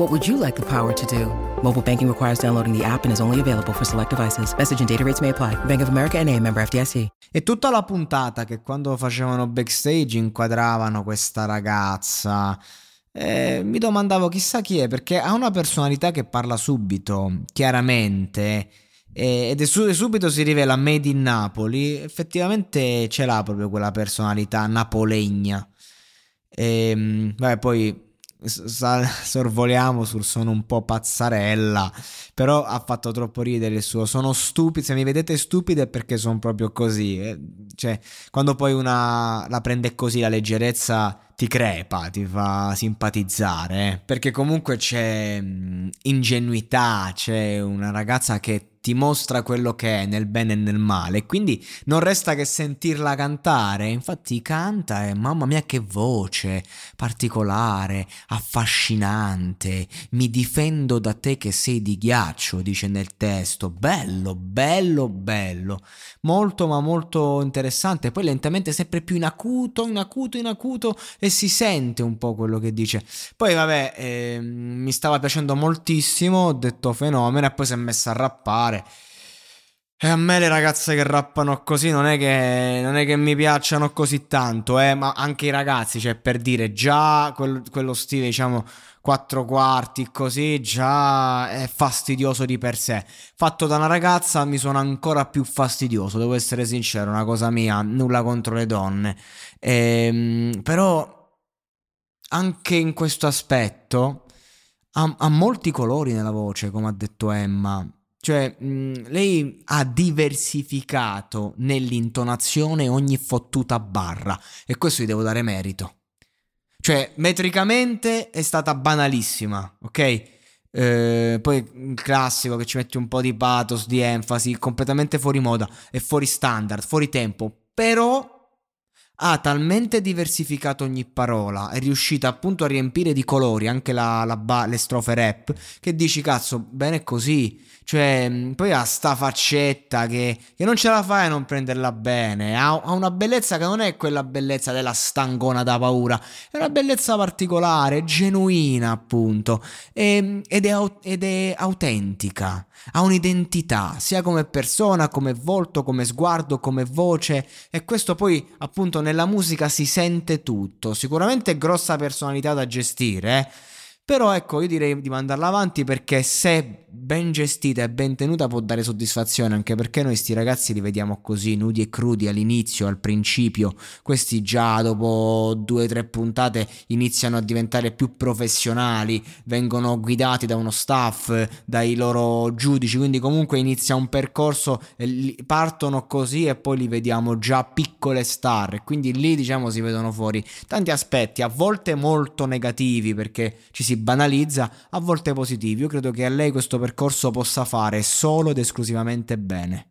What would you like the power to do? Mobile banking requires downloading the app and is only available for select devices. Message and data rates may apply. Bank of America and a member FDIC. E tutta la puntata che quando facevano backstage inquadravano questa ragazza. Eh, mi domandavo chissà chi è, perché ha una personalità che parla subito, chiaramente. Ed è subito si rivela made in Napoli. Effettivamente ce l'ha proprio quella personalità napolegna. E, ehm, vabbè, poi sorvoliamo sul sono un po' pazzarella, però ha fatto troppo ridere il suo sono stupido, se mi vedete stupido è perché sono proprio così, eh. cioè quando poi una la prende così la leggerezza ti crepa, ti fa simpatizzare, eh. perché comunque c'è ingenuità, c'è una ragazza che ti mostra quello che è nel bene e nel male. Quindi non resta che sentirla cantare. Infatti canta e mamma mia che voce particolare, affascinante. Mi difendo da te che sei di ghiaccio, dice nel testo. Bello, bello, bello. Molto ma molto interessante. Poi lentamente sempre più in acuto, in acuto, in acuto e si sente un po' quello che dice. Poi vabbè, eh, mi stava piacendo moltissimo, ho detto fenomeno e poi si è messa a rappare. E a me le ragazze che rappano così non è che, non è che mi piacciono così tanto, eh, ma anche i ragazzi, cioè per dire già quel, quello stile, diciamo, quattro quarti così, già è fastidioso di per sé. Fatto da una ragazza mi suona ancora più fastidioso, devo essere sincero, una cosa mia, nulla contro le donne. Ehm, però anche in questo aspetto ha, ha molti colori nella voce, come ha detto Emma cioè, mh, lei ha diversificato nell'intonazione ogni fottuta barra e questo gli devo dare merito. Cioè, metricamente è stata banalissima, ok? Eh, poi il classico che ci metti un po' di pathos, di enfasi, completamente fuori moda e fuori standard, fuori tempo. Però ha talmente diversificato ogni parola, è riuscita appunto a riempire di colori anche la, la ba- le strofe rap, che dici cazzo, bene così. Cioè, poi ha sta faccetta che, che non ce la fai a non prenderla bene. Ha, ha, una bellezza che non è quella bellezza della stangona da paura, è una bellezza particolare, genuina, appunto. E, ed, è, ed è autentica. Ha un'identità, sia come persona, come volto, come sguardo, come voce. E questo poi, appunto, nella musica si sente tutto. Sicuramente grossa personalità da gestire, eh. Però ecco, io direi di mandarla avanti perché se ben gestita e ben tenuta può dare soddisfazione, anche perché noi sti ragazzi li vediamo così, nudi e crudi all'inizio, al principio, questi già dopo due o tre puntate iniziano a diventare più professionali, vengono guidati da uno staff, dai loro giudici, quindi comunque inizia un percorso, partono così e poi li vediamo già piccole star, quindi lì diciamo si vedono fuori tanti aspetti, a volte molto negativi perché ci si banalizza, a volte positivi. Io credo che a lei questo percorso possa fare solo ed esclusivamente bene.